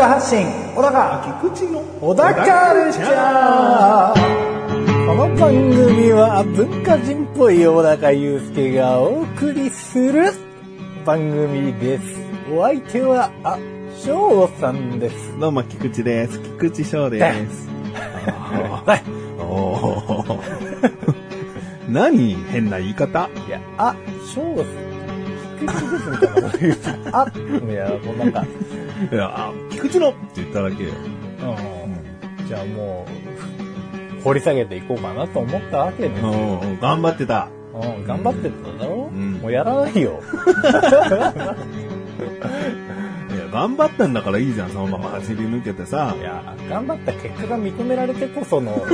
高発信小高菊池の小高カルチャー。この番組は文化人っぽい小高祐介がお送りする。番組です。お相手はあ翔さんです。どうも、菊池です。菊池翔です。は いおー。何変な言い方？いやあ翔さん菊池ですみたいなこと言うとあいやもうなんかいや、あ菊池のって言っただけよ。うんじゃあもう掘り下げていこうかなと思ったわけですようん頑張ってた。うん、頑張ってただろ、うんもうやらないよ。いや、頑張ったんだからいいじゃん、そのまま走り抜けてさい。や、頑張った結果が認められてこその、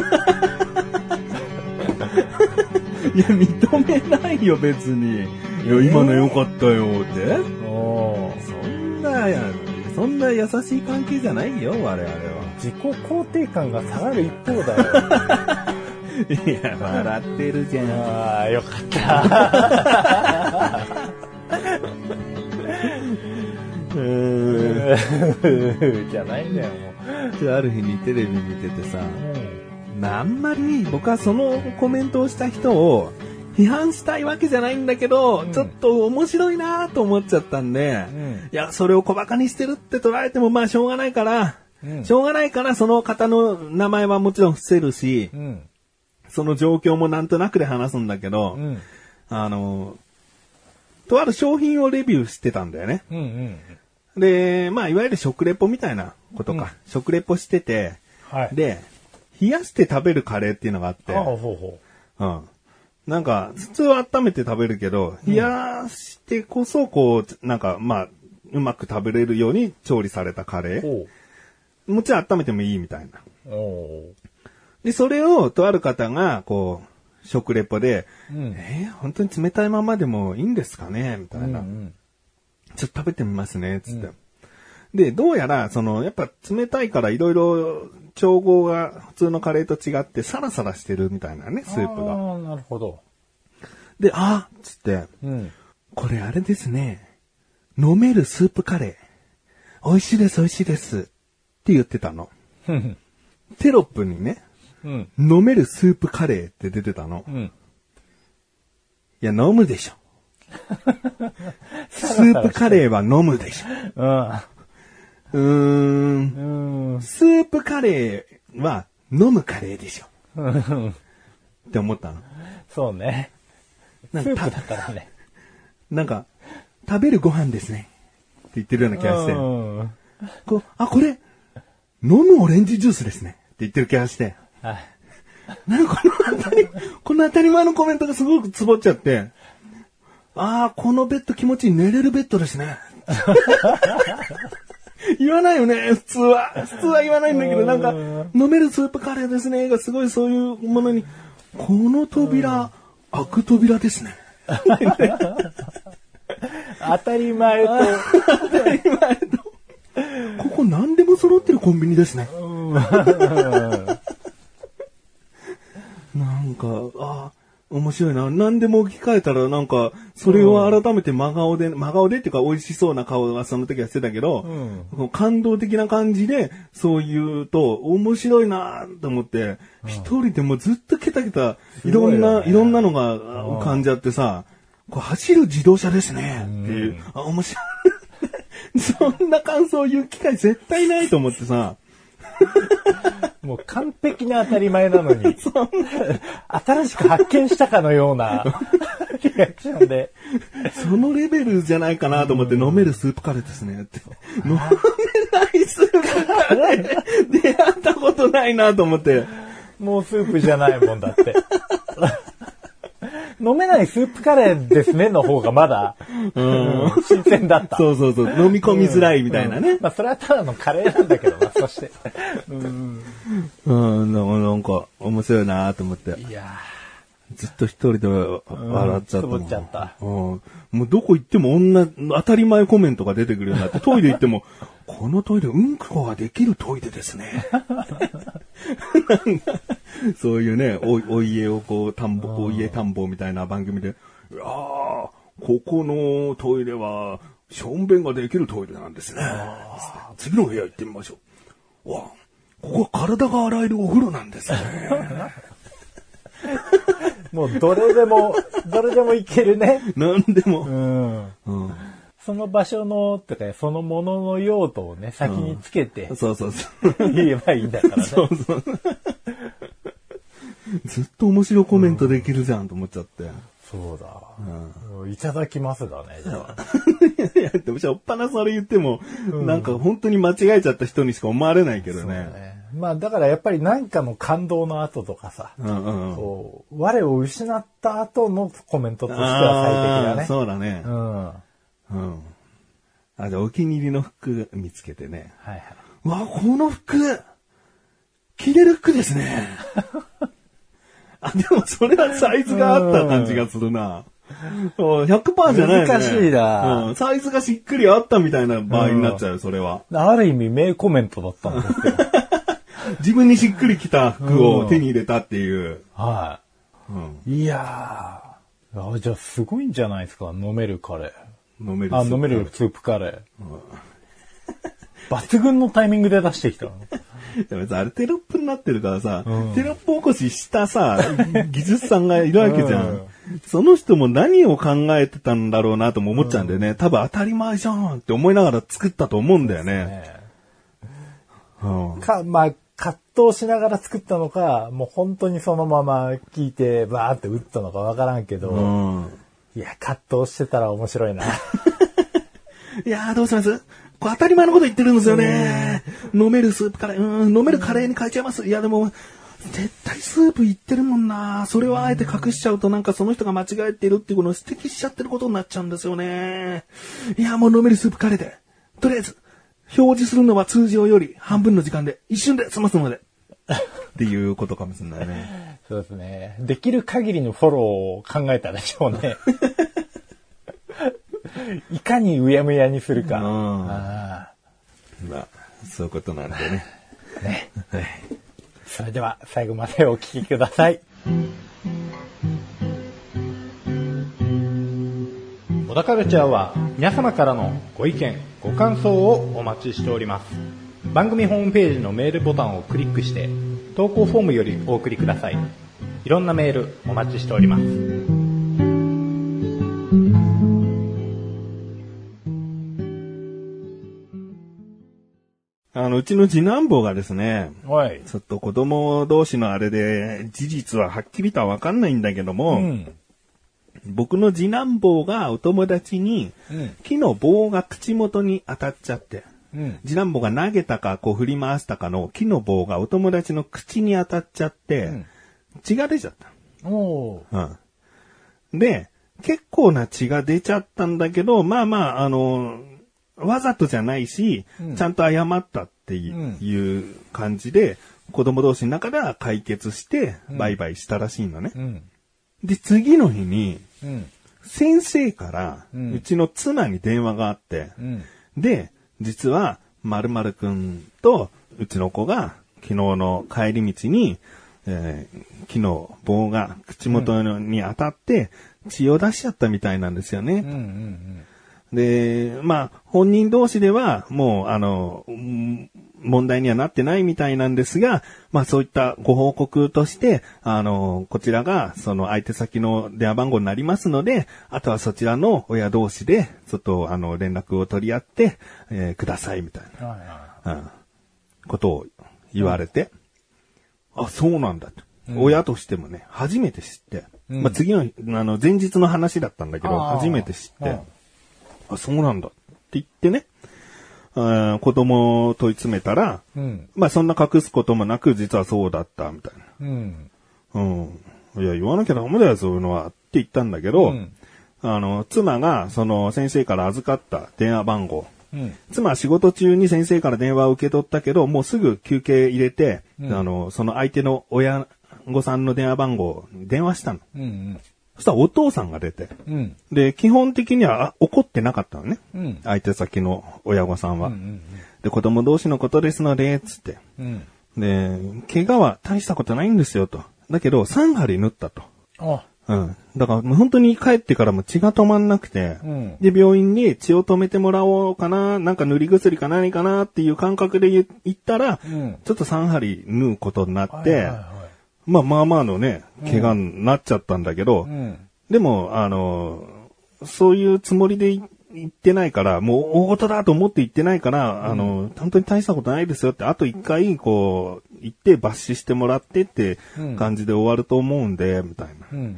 いや、認めないよ、別に。いや、今の良かったよ、って。おそんな、そんな優しい関係じゃないよ、我々は。自己肯定感が下がる一方だよ。いや、笑ってるじゃん。ああ、よかった。うーん。じゃないんだよ、もじゃあある日にテレビ見ててさ、う。あんまり僕はそのコメントをした人を批判したいわけじゃないんだけど、うんちょっと面白いなと思っちゃったんで、うんいや、それを小馬鹿にしてるって捉えてもまあしょうがないから、うんしょうがないからその方の名前はもちろん伏せるし、うん。その状況もなんとなくで話すんだけど、うん。あの、とある商品をレビューしてたんだよね。うん。うん。で、まあいわゆる食レポみたいなことか、食レポしてて、はい。で、冷やして食べるカレーっていうのがあって、ああ、ほうほうん。なんか、普通は温めて食べるけど、冷やしてこそ、こう、なんか、まあ、うまく食べれるように調理されたカレう。ー。ほもちろん温めてもいいみたいな。う。おで、それを、とある方が、こう、食レポで、うん。えー本当に冷たいままでもいいんですかね？みたいな。うん。ちょっと食べてみますね、つって。で、どうやら、その、やっぱ冷たいからいろいろ調合が普通のカレーと違ってサラサラしてるみたいなね、スープが。ああ、なるほど。で、あっつって、うん。これあれですね。飲めるスープカレー。美味しいです、美味しいです。って言ってたの。うん。テロップにね、うん。飲めるスープカレーって出てたの。うん。いや、飲むでしょ。スープカレーは飲むでしょ。うーん。うん。うん。スープカレーは飲むカレーでしょ。うん。って思ったの？そうね。スなんかープだからね。なんか、食べるご飯ですね。って言ってるような気がして。うん。こうあ、これ、飲むオレンジジュースですね。って言ってる気がして。はい。なんかこの当たり、この当たり前のコメントがすごくつぼっちゃって、ああ、このベッド気持ちいい寝れるベッドですね。言わないよね、普通は。普通は言わないんだけど、なんか、飲めるスープカレーですね、がすごいそういうものに、この扉、開く扉ですね。当たり前と、当たり前と。ここ何でも揃ってるコンビニですね。なんか、あ面白いな。何でも置き換えたらなんか、それを改めて真顔で、真顔でっていうか美味しそうな顔はその時はしてたけど、こう感動的な感じで、そう言うと、面白いなと思って、一人でもずっとケタケタ、いろんな、いよね。いろんなのが浮かんじゃってさ、こう走る自動車ですね、っていう、あ、面白い。そんな感想を言う機会絶対ないと思ってさ、もう完璧な当たり前なのに、新しく発見したかのような。リアクションで、そのレベルじゃないかなと思って飲めるスープカレーですねって。飲めないスープカレー。出会ったことないなと思って。もうスープじゃないもんだって。飲めないスープカレーですねの方がまだ、うん新鮮だった。そうそうそう。飲み込みづらいみたいなね。まあそれはただのカレーなんだけどな、そして。うんうん、なんか面白いなと思って。いやずっと一人で笑っちゃったもん。っちゃった。うん。もうどこ行っても女、当たり前コメントが出てくるようになって、トイレ行っても、このトイレ、うんこができるトイレですね。そういうね、お、お家をこう、田んぼ、お家田んぼみたいな番組で、いやー、ここのトイレは、しょんべんができるトイレなんですね。次の部屋行ってみましょう。わあ、ここは体が洗えるお風呂なんですね。もうどれでも、どれでもいけるね。なんでも。うん。うんその場所の、とか、そのものの用途をね、先につけてそうそうそう。言えばいいんだからね。そうそう。ずっと面白いコメントできるじゃんと思っちゃって。そうだ。もういただきますだね、じゃあ。いや、でもしょっぱなそれ言っても、なんか本当に間違えちゃった人にしか思われないけどね。ねまあだからやっぱり何かの感動の後とかさ、うんうんうん。そう我を失った後のコメントとしては最適だね。そうだねう。ん。はいうん。あ、じゃあお気に入りの服見つけてね。はい。わ、この服、着れる服ですね。あ、でもそれはサイズがあった感じがするな。そう100%じゃないよね。難しいなうん。サイズがしっくりあったみたいな場合になっちゃうよ、それは。ある意味名コメントだったんですよ。自分にしっくりきた服を手に入れたっていう。はうん。い。いやー。あじゃあすごいんじゃないですか、飲めるカレ飲めるー。あ、飲めるスープカレー。抜群のタイミングで出してきたの。でもさ、あれテロップになってるからさ、うんテロップ起こししたさ、技術さんがいるわけじゃん。うんその人も何を考えてたんだろうなとも思っちゃうんだよね。多分当たり前じゃんって思いながら作ったと思うんだよね。ねうんか、まあ、葛藤しながら作ったのか、もう本当にそのまま聞いて、バーって打ったのかわからんけど、うん。いや、葛藤してたら面白いな。いやーどうします？これ当たり前のこと言ってるんですよね。飲めるスープカレー、うん、飲めるカレーに変えちゃいます。いやでも、絶対スープ言ってるもんな。それをあえて隠しちゃうとなんかその人が間違えてるっていうことを指摘しちゃってることになっちゃうんですよね。いやもう飲めるスープカレーで。とりあえず、表示するのは通常より半分の時間で、一瞬で済ますので。っていうことかもしれないね。そうですね。できる限りのフォローを考えたでしょうね。いかにうやむやにするか。うんあまあ、そういうことなんでね。ーね。それでは最後までお聞きください。小田カルチャーは皆様からのご意見、ご感想をお待ちしております。番組ホームページのメールボタンをクリックして投稿フォームよりお送りください。いろんなメールお待ちしております。あの、うちの次男坊がですね、はい。ちょっと子供同士のあれで、事実ははっきりとはわかんないんだけども、うん。僕の次男坊がお友達に、うん。木の棒が口元に当たっちゃって、うん。次男坊が投げたかこう振り回したかの木の棒がお友達の口に当たっちゃって、うん血が出ちゃった。おー。うん。で、結構な血が出ちゃったんだけど、まあまあ、あの、わざとじゃないし、うんちゃんと謝ったっていう,、感じで、子供同士の中では解決して、うんバイバイしたらしいのね。うん。で、次の日に、うん。先生から、ううんちの妻に電話があって、うん。で、実は、〇〇くんと、うちの子が、昨日の帰り道に、えー木の棒が口元に当たって、血を出しちゃったみたいなんですよね。うん。うん。で、まあ、本人同士では、もう、あの、うん問題にはなってないみたいなんですが、まあそういったご報告として、あの、こちらが、その相手先の電話番号になりますので、あとはそちらの親同士で、ちょっと、あの、連絡を取り合って、えーください、みたいはいはな、うん、ことを言われて、あ、そうなんだと。うん。親としてもね、初めて知って、うん。まあ次の日、あの、前日の話だったんだけど、初めて知って、うん。あ、そうなんだって言ってね、子供を問い詰めたら、い。うん。まあそんな隠すこともなく、実はそうだった、みたいうん。な。うん。いや、言わなきゃダメだよ、そういうのは。って言ったんだけど、うんあの、妻が、その先生から預かった電話番号。うん。妻は仕事中に先生から電話を受け取ったけど、もうすぐ休憩入れて、うんあの、その相手の親御さんの電話番号に電話したの。うんそしたらお父さんが出て。うん。うん。で、基本的にはあ怒ってなかったのね。うん。相手先の親御さんは。うん。で、子供同士のことですので、つって。うん。で、怪我は大したことないんですよ、と。だけど、3針縫ったと。あ、うん。だから、もう本当に帰ってからも血が止まんなくて、うんで、病院に血を止めてもらおうかな、なんか塗り薬か何かなっていう感覚で言言ったら、うんちょっと3針縫うことになって、はいはいはいまあまあまあのね、怪我になっちゃったんだけど、うん。でも、あの、そういうつもりでい言ってないから、もう大事だと思って言ってないから、あの、本当に大したことないですよって、あと一回、こう、言って抜歯してもらってって感じで終わると思うんで、みたいな。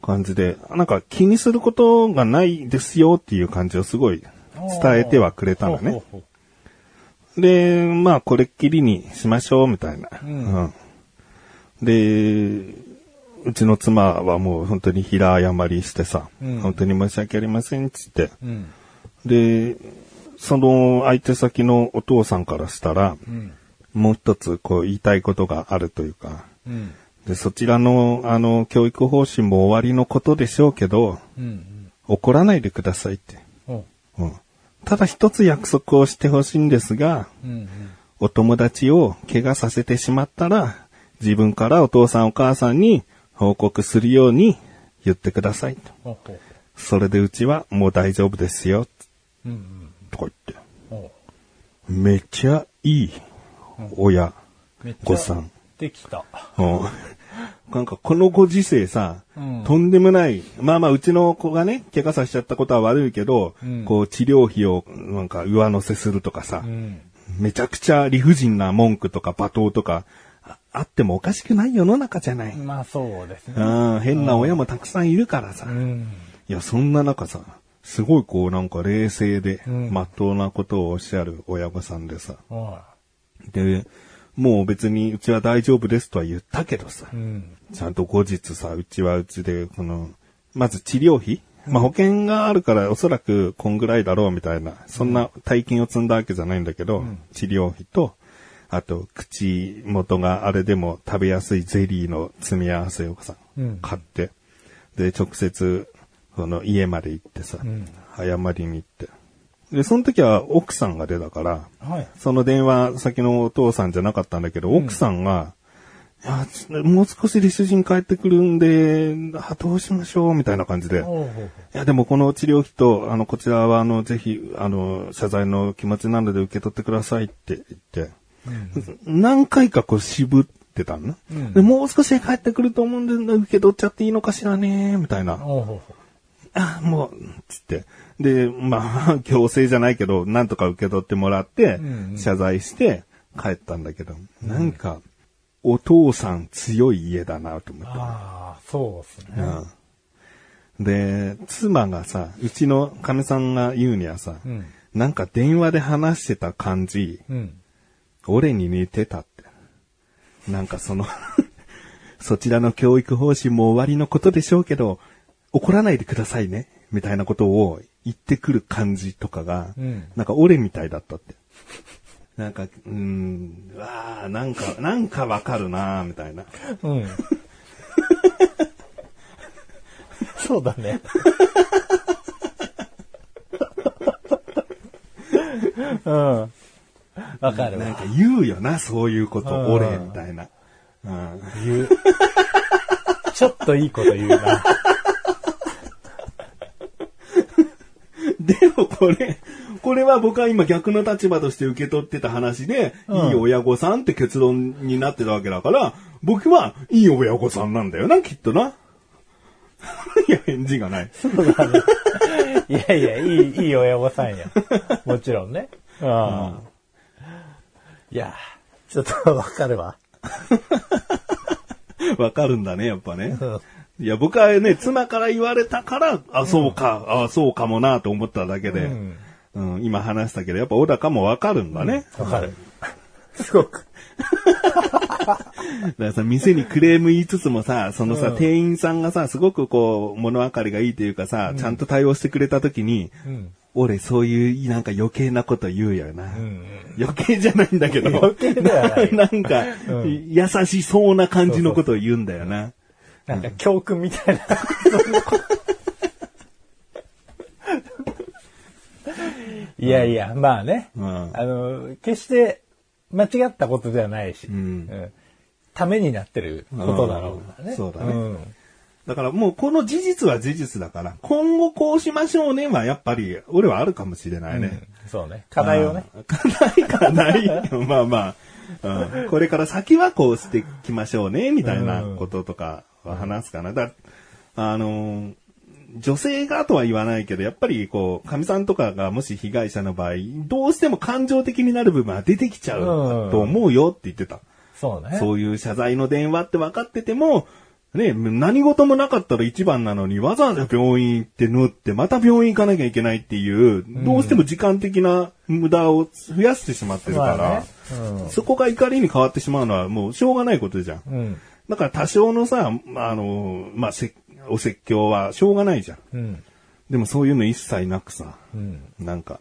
感じで、なんか気にすることがないですよっていう感じをすごい伝えてはくれたのね。で、まあ、これっきりにしましょう、みたいな。うんうんで、うちの妻はもう本当に平謝りしてさ、うん本当に申し訳ありません、つって。ううん。で、その相手先のお父さんからしたら、うん。もう一つこう言いたいことがあるというか、うん。で、そちらの、あの、教育方針も終わりのことでしょうけど、うん。怒らないでくださいって。ほうん。ただ一つ約束をしてほしいんですが、う。うん。お友達を怪我させてしまったら、自分からお父さんお母さんに報告するように言ってくださいと。それでうちはもう大丈夫ですよ、うん。うん。とか言って。ほめっちゃいい親、う。めっちゃごさん。できた。うんなんかこのご時世さ、うんとんでもない、まあまあうちの子がね、怪我させちゃったことは悪いけど、うんこう治療費をなんか上乗せするとかさ、うん。めちゃくちゃ理不尽な文句とか罵倒とかああってもおかしくない世の中じゃない。まあそうですね。うん、変な親もたくさんいるからさ。うん。いや、そんな中さ、すごいこうなんか冷静で、うんまっとうなことをおっしゃる親御さんでさ。はで、もう別にうちは大丈夫ですとは言ったけどさい。、うん。ちゃんと後日さ、うちはうちで、この、まず治療費まあ保険があるからおそらくこんぐらいだろうみたいな、そんな大金を積んだわけじゃないんだけど、治療費と、あと、口元があれでも食べやすいゼリーの積み合わせをさ、うん買って、で、直接、この家まで行ってさ、ん謝りに行って。で、その時は奥さんが出たから、はい。その電話先のお父さんじゃなかったんだけど、奥さんが、いや、ちもう少しで主人帰ってくるんで、あどうしましょうみたいな感じで。い。や、でもこの治療費と、あの、こちらは、あの、ぜひ、あの、謝罪の気持ちなので受け取ってくださいって言って、何回かこう渋ってたの、うんで。もう少しで帰ってくると思うんで、受け取っちゃっていいのかしらねみたいな。あ、もう、つって。で、まあ、強制じゃないけど、なんとか受け取ってもらってうんう、ん謝罪して帰ったんだけど、なんか、お父さん強い家だなと思う。っああ、そうですね。て。うん。で、妻がさ、うちの亀さんが言うにはさ、うん。なんか電話で話してた感じ、うん。俺に似てたって。なんかその、そちらの教育方針も終わりのことでしょうけど、怒らないでくださいね、みたいなことを言ってくる感じとかが、うんなんか俺みたいだったって。なんか、うーん、うわーなんか、なんかわかるなーみたいな。うん。そうだね。うん。わかるわ。なんか言うよな、そういうこと、うん俺、みたいな。うん。言う。ちょっといいこと言うな。でもこれ、これは僕は今逆の立場として受け取ってた話で、うんいい親御さんって結論になってたわけだから、僕はいい親御さんなんだよな、きっとな。いや、返事がない。そうだね。いやいや、いい、いい親御さんや。もちろんね。うん。いや、ちょっとわかるわ。わかるんだね、やっぱねうん。いや、僕はね、妻から言われたから、あ、そうか、あ、そうかもなと思っただけで、うんうん今話したけど、やっぱ小高もわかるんだね。わかる。すごく。だからさ、店にクレーム言いつつもさ、そのさ、うん店員さんがさ、すごくこう、物分かりがいいというかさ、ちゃんと対応してくれた時に、うん。俺そういうなんか余計なこと言うよな。余計じゃないんだけど。余計ではないななんか、優しそうな感じのことを言うんだよな。なんか教訓みたいな。いやいや、まあね。うんあの、決して間違ったことではないし、んうんためになってることだろうからね。うんそうだねんだからもうこの事実は事実だから、今後こうしましょうねはやっぱり、俺はあるかもしれないね。そうね。課題をね。課題かないよ。まあまあ、うん。これから先はこうしていきましょうね、みたいなこととかは話すかな。だあのー女性がとは言わないけど、やっぱりこう、神さんとかがもし被害者の場合、どうしても感情的になる部分は出てきちゃうと思うよって言ってた。そうね。そういう謝罪の電話って分かってても、ね、何事もなかったら一番なのに、わざわざ病院行って縫って、また病院行かなきゃいけないっていう、どうしても時間的な無駄を増やしてしまってるから、まあねそこが怒りに変わってしまうのはもうしょうがないことじゃん。うん。だから多少のさ、あの、まあ、せお説教はしょうがないじゃん。うん。でもそういうの一切なくさ、うん。なんか、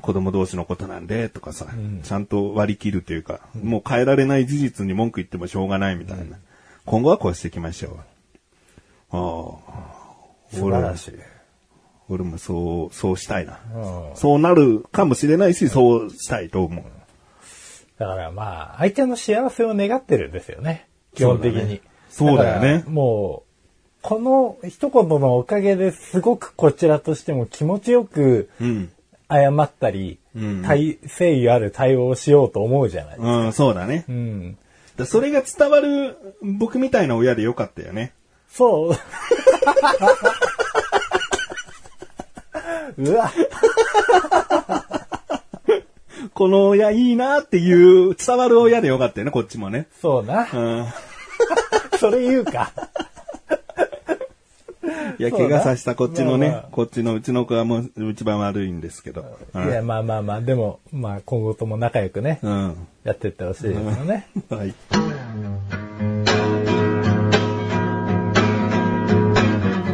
子供同士のことなんでとかさ、ちゃんと割り切るというか、もう変えられない事実に文句言ってもしょうがないみたいな。今後はこうしていきましょう。ああ。素晴らしい。俺もそう、そうしたいな。うんそうなるかもしれないし、そうしたいと思う。だからまあ、相手の幸せを願ってるんですよね。基本的に。そうだねからもう、この一言のおかげですごくこちらとしても気持ちよくうん。謝ったり、うん対誠意ある対応をしようと思うじゃない。うん、そうだね。うん。だそれが伝わる僕みたいな親でよかったよね。そう。うわ、この親いいなっていう伝わる親でよかったよね、こっちもね。そうな。うん。それ言うか。いや、怪我させたこっちのね、まあまあこっちのうちの子はもう一番悪いんですけど。いや、まあまあまあ、でも、まあ今後とも仲良くね、うん。やっていってほしいですよね。はい。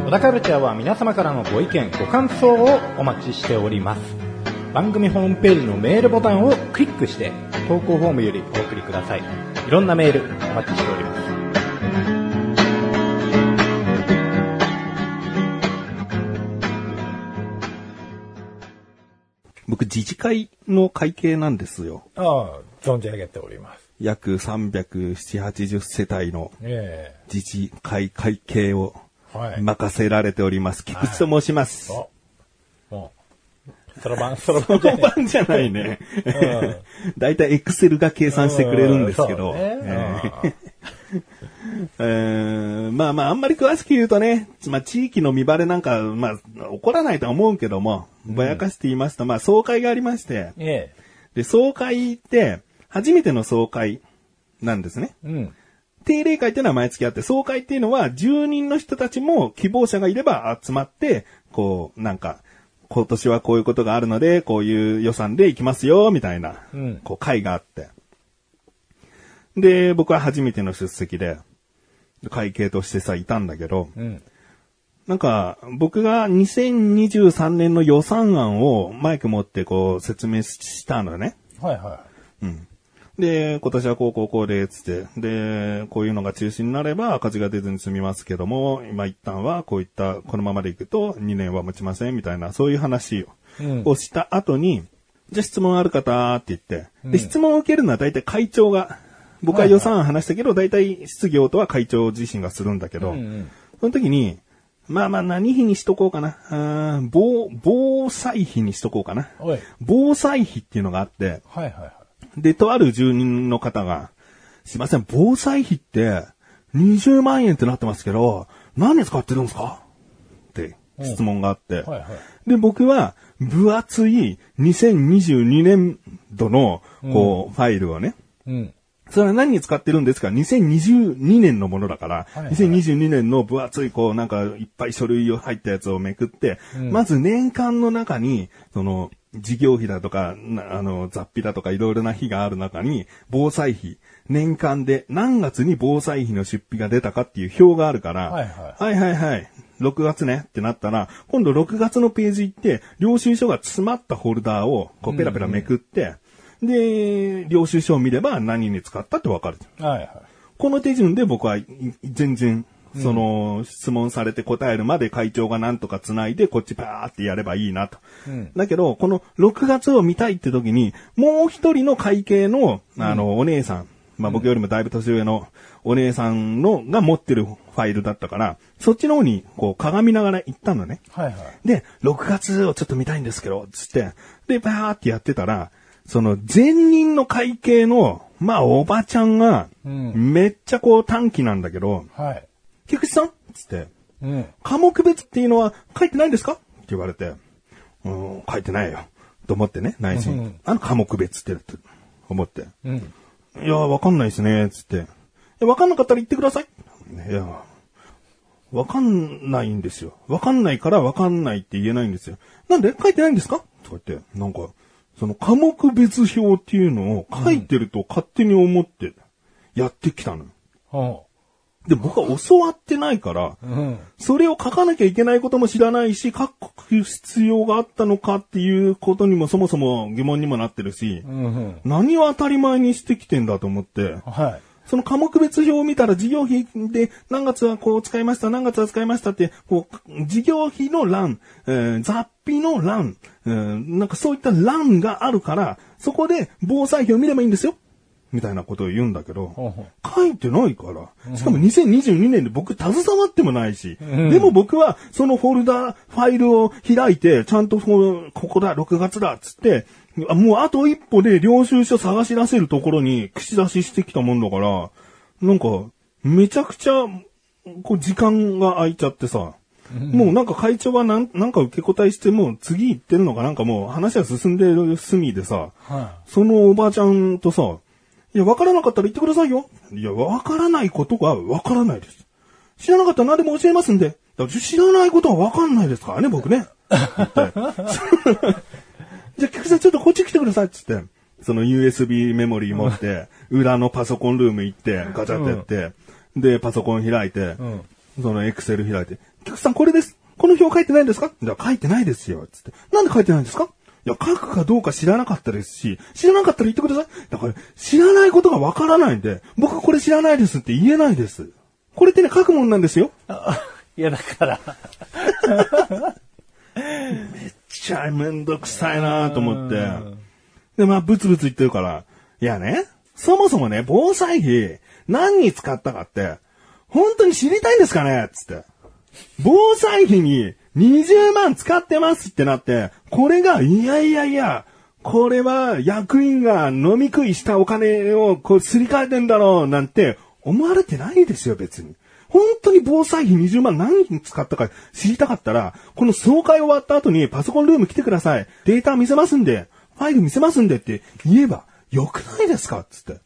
小田カルチャーは皆様からのご意見、ご感想をお待ちしております。番組ホームページのメールボタンをクリックして、投稿フォームよりお送りください。いろんなメールお待ちしております。自治会の会計なんですよ。ああ、存じ上げております。約370、80世帯のえ自治会会計を。任せられております。菊池と申します。お、もう、そろばん、そろばんじゃ本ね番じゃないね。だいたいエクセルが計算してくれるんですけど。うんねえーえーまあまあ、あんまり詳しく言うとね、まあ地域の見バレなんか、まあ、起こらないとは思うけども、ぼやかして言いますと、まあ、総会がありまして、えで、総会って、初めての総会なんですね。え。うん。定例会っていうのは毎月あって、総会っていうのは住人の人たちも希望者がいれば集まって、こう、なんか、今年はこういうことがあるので、こういう予算で行きますよ、みたいな、うんこう会があって。で、僕は初めての出席で、会計としてさ、いたんだけど、うん。なんか、僕が2023年の予算案をマイク持ってこう説明したのね。はいはうん。で、今年はこうこうこうで、つって。で、こういうのが中止になれば赤字が出ずに済みますけども、今一旦はこういった、このままでいくと2年は持ちませんみたいな、そういう話を,、うんをした後に、じゃあ質問ある方って言って、で、質問を受けるのは大体会長が、僕は予算案話したけど、大体質疑応答は会長自身がするんだけど、い。うんその時に、まあまあ何費にしとこうかな？あー防、防災費にしとこうかな？防災費っていうのがあって、はいはいはい。で、とある住人の方が、すいません、防災費って20万円ってなってますけど、何に使ってるんですか？って質問があって、はいはい。で、僕は分厚い2022年度の、こう、ファイルをね、うん。それは何に使ってるんですか ?2022 年のものだから、はいはい。2022年の分厚い、こう、なんか、いっぱい書類を入ったやつをめくって、まず年間の中に、その、事業費だとか、なあの、雑費だとかいろいろな費がある中に、防災費、年間で何月に防災費の出費が出たかっていう表があるから、はいははいはいはい。6月ねってなったら、今度6月のページ行って、領収書が詰まったホルダーをこうペラペラめくって、で、領収書を見れば何に使ったってわかる。はいはい。この手順で僕はい全然、その、質問されて答えるまで会長がなんとか繋いで、こっちパーってやればいいなと。うんだけど、この6月を見たいって時に、もう一人の会計の、あの、お姉さん、まあ僕よりもだいぶ年上のお姉さんの、が持ってるファイルだったから、そっちの方に、こう、鏡ながら行ったのね。はいはい。で、6月をちょっと見たいんですけど、つって、で、バーってやってたら、その前任の会計の、まあ、おばちゃんが、うんめっちゃこう短期なんだけど、はい。菊池さん？つって、うん。科目別っていうのは書いてないんですか？って言われて、うん、書いてないよ。と思ってね、内心。うんあの科目別って思って。うん。いや、わかんないですね、つって。わかんなかったら言ってください。いや、わかんないんですよ。わかんないからわかんないって言えないんですよ。なんで？書いてないんですか？とか言って、なんか、その科目別表っていうのを書いてると勝手に思ってやってきたので、僕は教わってないから、う。うん。それを書かなきゃいけないことも知らないし、書く必要があったのかっていうことにもそもそも疑問にもなってるし、うんうん。何を当たり前にしてきてんだと思って、はい。その科目別表を見たら事業費で何月はこう使いました、何月は使いましたって、こう、事業費の欄、えー雑費の欄、えーなんかそういった欄があるから、そこで防災費を見ればいいんですよ。みたいなことを言うんだけど。書いてないから。しかも2022年で僕携わってもないし、んでも僕はそのフォルダ、ファイルを開いて、ちゃんとこうここだ、6月だ、っつって、あもうあと一歩で領収書探し出せるところに口出ししてきたもんだから、なんか、めちゃくちゃ、こう時間が空いちゃってさ、もうなんか会長はなんなんか受け答えしてもう次行ってるのかなんかもう話は進んでる隅でさ、はそのおばちゃんとさ、いや、わからなかったら言ってくださいよ。いや、わからないことがわからないです。知らなかったら何でも教えますんで。知らないことはわかんないですからね、僕ね。じゃあ、菊さんちょっとこっち来てください、つって。その USB メモリー持って、裏のパソコンルーム行って、ガチャってやって、で、パソコン開いて、んそのエクセル開いて、菊さんこれです。この表書いてないんですか？じゃあ書いてないですよ、つって。なんで書いてないんですか？いや、書くかどうか知らなかったですし、知らなかったら言ってください。だから、知らないことがわからないんで、僕これ知らないですって言えないです。これってね、書くもんなんですよ。い。いや、だから、め っちゃめんどくさいなと思って。で、まあ、ブツブツ言ってるから、いやね、そもそもね、防災費、何に使ったかって、本当に知りたいんですかねつって。防災費に20万使ってますってなって、これが、いやいやいや、これは役員が飲み食いしたお金をこうすり替えてんだろうなんて思われてないですよ、別に。本当に防災費20万何に使ったか知りたかったら、この総会終わった後にパソコンルーム来てください。データ見せますんで、ファイル見せますんでって言えばよくないですか？つって。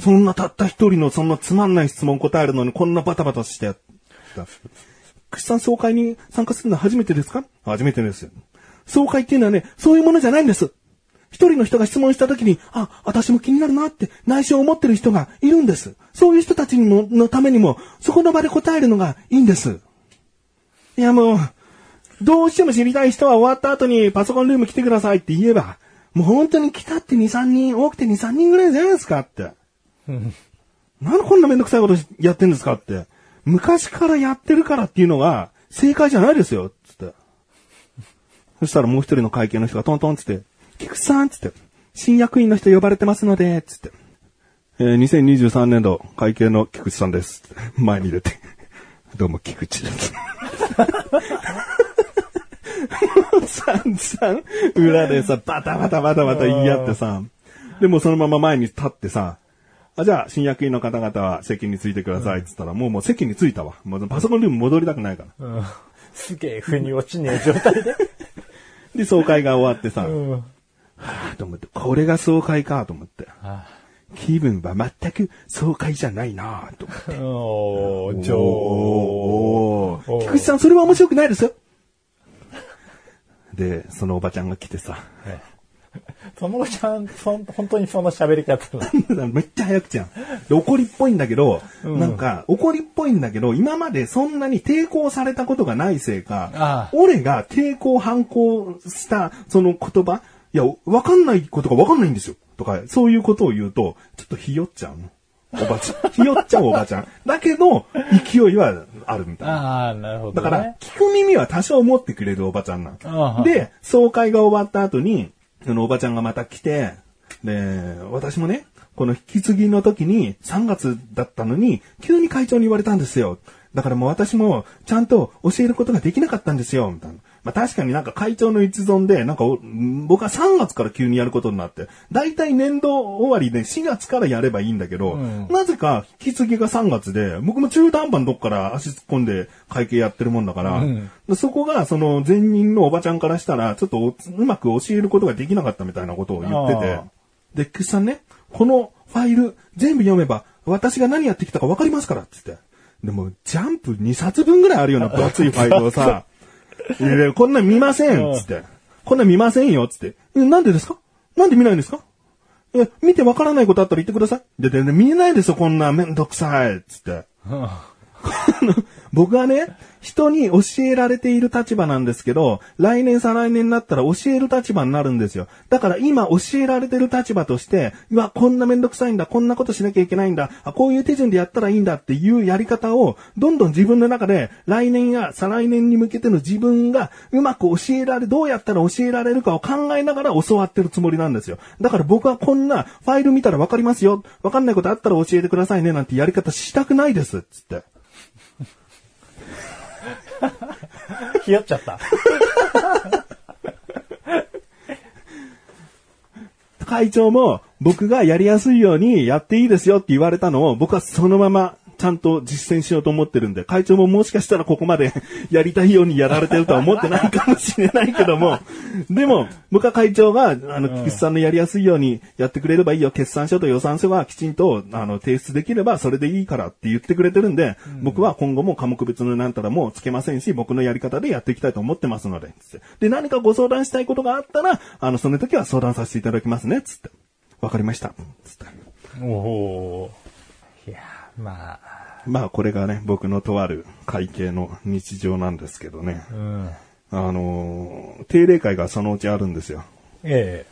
そんなたった一人のそんなつまんない質問答えるのにこんなバタバタして。串さん総会に参加するのは初めてですか？初めてですよ。総会っていうのはね、そういうものじゃないんです。一人の人が質問した時に、あ、私も気になるなって内心思ってる人がいるんです。そういう人たちにも、のためにも、そこの場で答えるのがいいんです。いやもう、どうしても知りたい人は終わった後にパソコンルーム来てくださいって言えば、もう本当に来たって2、3人、多くて2、3人ぐらいじゃないですかって。なんでこんなめんどくさいことやってんですかって。昔からやってるからっていうのが正解じゃないですよ。つって。そしたらもう一人の会計の人がトントンつって、菊池さんつって、新役員の人呼ばれてますので、つって。えー2023年度会計の菊池さんです。前に出て。どうも菊池です。散々、裏でさ、バタバタバタバタ言い合ってさ、でもそのまま前に立ってさ、あ、じゃあ、新役員の方々は席についてくださいって言ったら、もうもう席についたわ。もうパソコンルーム戻りたくないから。うん。すげえ、腑に落ちねえ状態で。で、総会が終わってさ、うん。は ぁと思って、これが総会かと思って。あ気分は全く総会じゃないなぁと思って。おー、上おー。菊池さん、それは面白くないですよ。で、そのおばちゃんが来てさ、そのちゃん、そん本当にその喋り方めっちゃ早口やん。で怒りっぽいんだけど、なんか、怒りっぽいんだけど、今までそんなに抵抗されたことがないせいか、ああ。俺が抵抗反抗したその言葉、いや、わかんないことがわかんないんですよ。とか、そういうことを言うと、ちょっとひよっちゃうの。おばちゃん。ひよっちゃうおばちゃん。だけど、勢いはあるみたいな。ああ、なるほど、ね。だから、聞く耳は多少持ってくれるおばちゃんなあの。あで、総会が終わった後に、そのおばちゃんがまた来て、で、私もね、この引き継ぎの時に3月だったのに、急に会長に言われたんですよ。だからもう私もちゃんと教えることができなかったんですよ、みたいな。まあ確かになんか会長の一存で、なんかお僕は3月から急にやることになって、だいたい年度終わりで4月からやればいいんだけど、うん。なぜか引き継ぎが3月で、僕も中途半端のどっから足突っ込んで会計やってるもんだから、うん。そこがその前任のおばちゃんからしたら、ちょっとおうまく教えることができなかったみたいなことを言っててで、菊池さんね、このファイル全部読めば、私が何やってきたかわかりますから、つって。でも、ジャンプ2冊分ぐらいあるような分厚いファイルをさ、いやいやこんなん見ません、つって。こんなん見ませんよ、つって。えなんでですか？なんで見ないんですか？え、見てわからないことあったら言ってください。で、で、で見えないですよ、こんなめんどくさい、つって。僕はね、人に教えられている立場なんですけど、来年再来年になったら教える立場になるんですよ。だから今教えられてる立場として、うわ、こんなめんどくさいんだ、こんなことしなきゃいけないんだ、あこういう手順でやったらいいんだっていうやり方を、どんどん自分の中で、来年や再来年に向けての自分がうまく教えられ、どうやったら教えられるかを考えながら教わってるつもりなんですよ。だから僕はこんなファイル見たらわかりますよ、わかんないことあったら教えてくださいね、なんてやり方したくないです、つって。ひよっちゃった。会長も僕がやりやすいようにやっていいですよって言われたのを僕はそのままちゃんと実践しようと思ってるんで、会長ももしかしたらここまで やりたいようにやられてるとは思ってないかもしれないけども、でも僕は会長が、あの、菊池さんのやりやすいようにやってくれればいいよ、決算書と予算書はきちんと、あの、提出できればそれでいいからって言ってくれてるんで、僕は今後も科目別のなんたらもつけませんし、僕のやり方でやっていきたいと思ってますので、つってで、何かご相談したいことがあったら、あの、その時は相談させていただきますね、つって。わかりました。つって。おおー。いやー、まあ、まあこれがね、僕のとある会計の日常なんですけどね。うん。あのー定例会がそのうちあるんですよ。え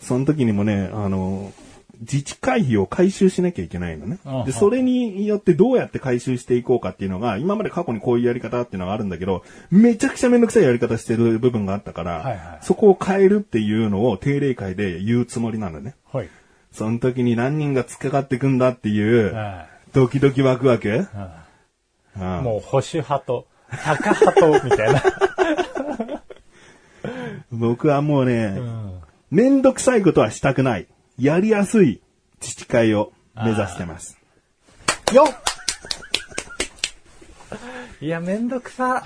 その時にもね、あのー自治会費を回収しなきゃいけないのね。で、それによってどうやって回収していこうかっていうのが、今まで過去にこういうやり方っていうのがあるんだけど、めちゃくちゃめんどくさいやり方してる部分があったから、はいはいそこを変えるっていうのを定例会で言うつもりなのね。えはい。その時に何人が突っかかってくんだっていう、はドキドキワクワク、いはうんいもう保守派と、タカ派と、みたいな。僕はもうね、うん。めんどくさいことはしたくない。やりやすい自治会を目指してます。よっいや、めんどくさ。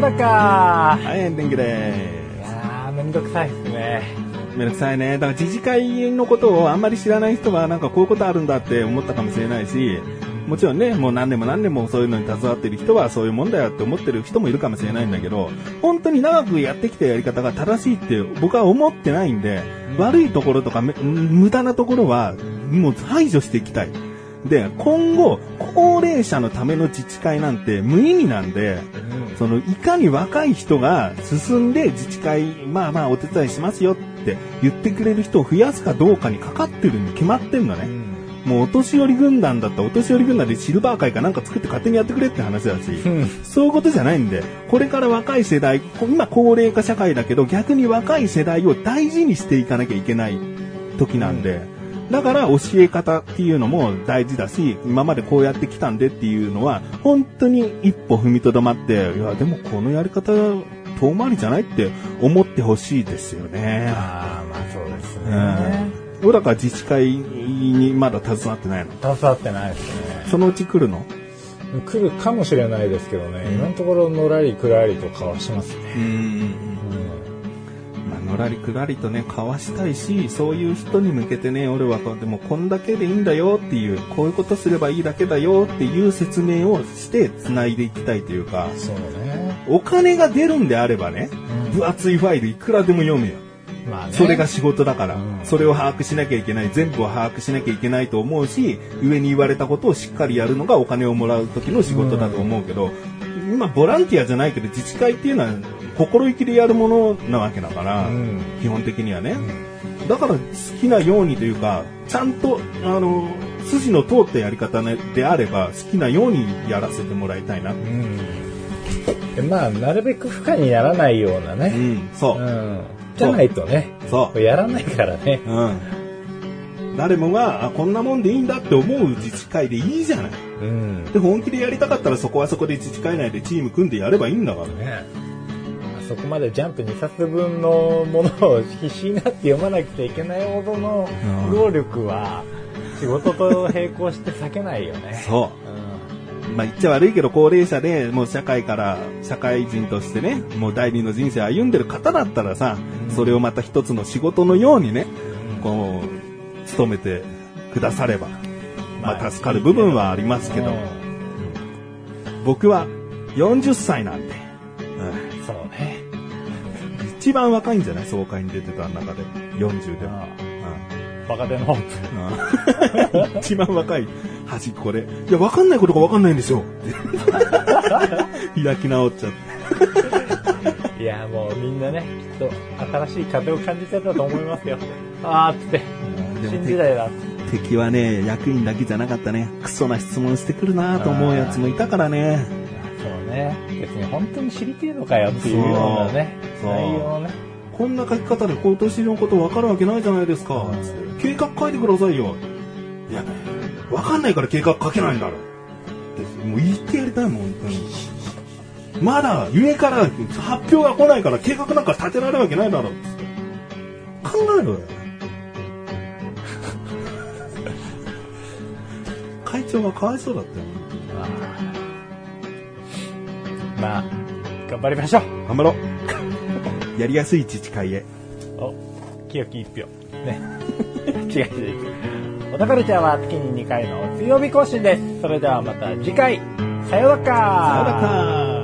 だかはい、エンディングでいやー、めんどくさいっすね。す。めんどくさいね。だから自治会のことをあんまり知らない人はなんかこういうことあるんだって思ったかもしれないし、もちろんね、もう何年も何年もそういうのに携わってる人はそういうもんだよって思ってる人もいるかもしれないんだけど、本当に長くやってきたやり方が正しいって僕は思ってないんで、悪いところとかめ無駄なところはもう排除していきたい。で、今後、高齢者のための自治会なんて無意味なんで、そのいかに若い人が進んで自治会、まあまあお手伝いしますよって言ってくれる人を増やすかどうかにかかってるに決まってんのね。もうお年寄り軍団だったらお年寄り軍団でシルバー会かなんか作って勝手にやってくれって話だし、んそういうことじゃないんで、これから若い世代、こ今高齢化社会だけど逆に若い世代を大事にしていかなきゃいけない時なんで、だから教え方っていうのも大事だし、今までこうやってきたんでっていうのは、本当に一歩踏みとどまって、いや、でもこのやり方、遠回りじゃないって思ってほしいですよね。あー、まあそうですうね。ん。小高自治会にまだ携わってないの？携わってないですね。そのうち来るの？来るかもしれないですけどね、今のところのらりくらりとかはしますね。うん。らりくらりとね、交わしたいし、そういう人に向けてね、俺はこうでもこんだけでいいんだよっていう、こういうことすればいいだけだよっていう説明をして繋いでいきたいというか、そうね。お金が出るんであればね、分厚いファイルいくらでも読むよ。まあね。それが仕事だから、うんそれを把握しなきゃいけない、全部を把握しなきゃいけないと思うし、上に言われたことをしっかりやるのがお金をもらう時の仕事だと思うけど、今ボランティアじゃないけど自治会っていうのは心意気でやるものなわけだから、うん基本的にはね。だから好きなようにというか、ちゃんと、あの、筋の通ったやり方ねであれば、好きなようにやらせてもらいたいな。うん。でまあ、なるべく負荷にならないようなうね。ん、そうう。ん。じゃないとね、そう。やらないからね。うん。誰もが、あ、こんなもんでいいんだって思う自治会でいいじゃない。うん。で、本気でやりたかったらそこはそこで自治会内でチーム組んでやればいいんだからね。そこまでジャンプ2冊分のものを必死になって読まなくちゃいけないほどのうん労力は仕事と並行して避けないよね。そう。うんまあ言っちゃ悪いけど、高齢者でもう社会から、社会人としてね、もう第二の人生を歩んでる方だったらさ、それをまた一つの仕事のようにね、こう、努めてくだされば、まあ助かる部分はありますけど、僕は40歳なんで。一番若いんじゃない？総会に出てた中で、40でも。若手のホープ。うん一番若い端っこで、いや、わかんないことがわかんないんですよ。開き直っちゃって。いや、もうみんなね、きっと新しい風を感じてたと思いますよ。あーって、新時代だ。敵はね、役員だけじゃなかったね。クソな質問してくるなと思うやつもいたからね。本当に知りてえのかよっていうようなね、内容をね。こんな書き方で今年のことわかるわけないじゃないですか。計画書いてくださいよ。いや、わかんないから計画書けないんだろ。ってもう言ってやりたいもん、本当に。まだ上から発表が来ないから計画なんか立てられるわけないだろ。つって考えろよ。会長がかわいそうだったよ。まあ、頑張りましょう。頑張ろう。やりやすい自治会へ。お、清き一票。ね。違う違う。小田カルチャーは月に2回の水曜日更新です。それではまた次回。さようならさよなら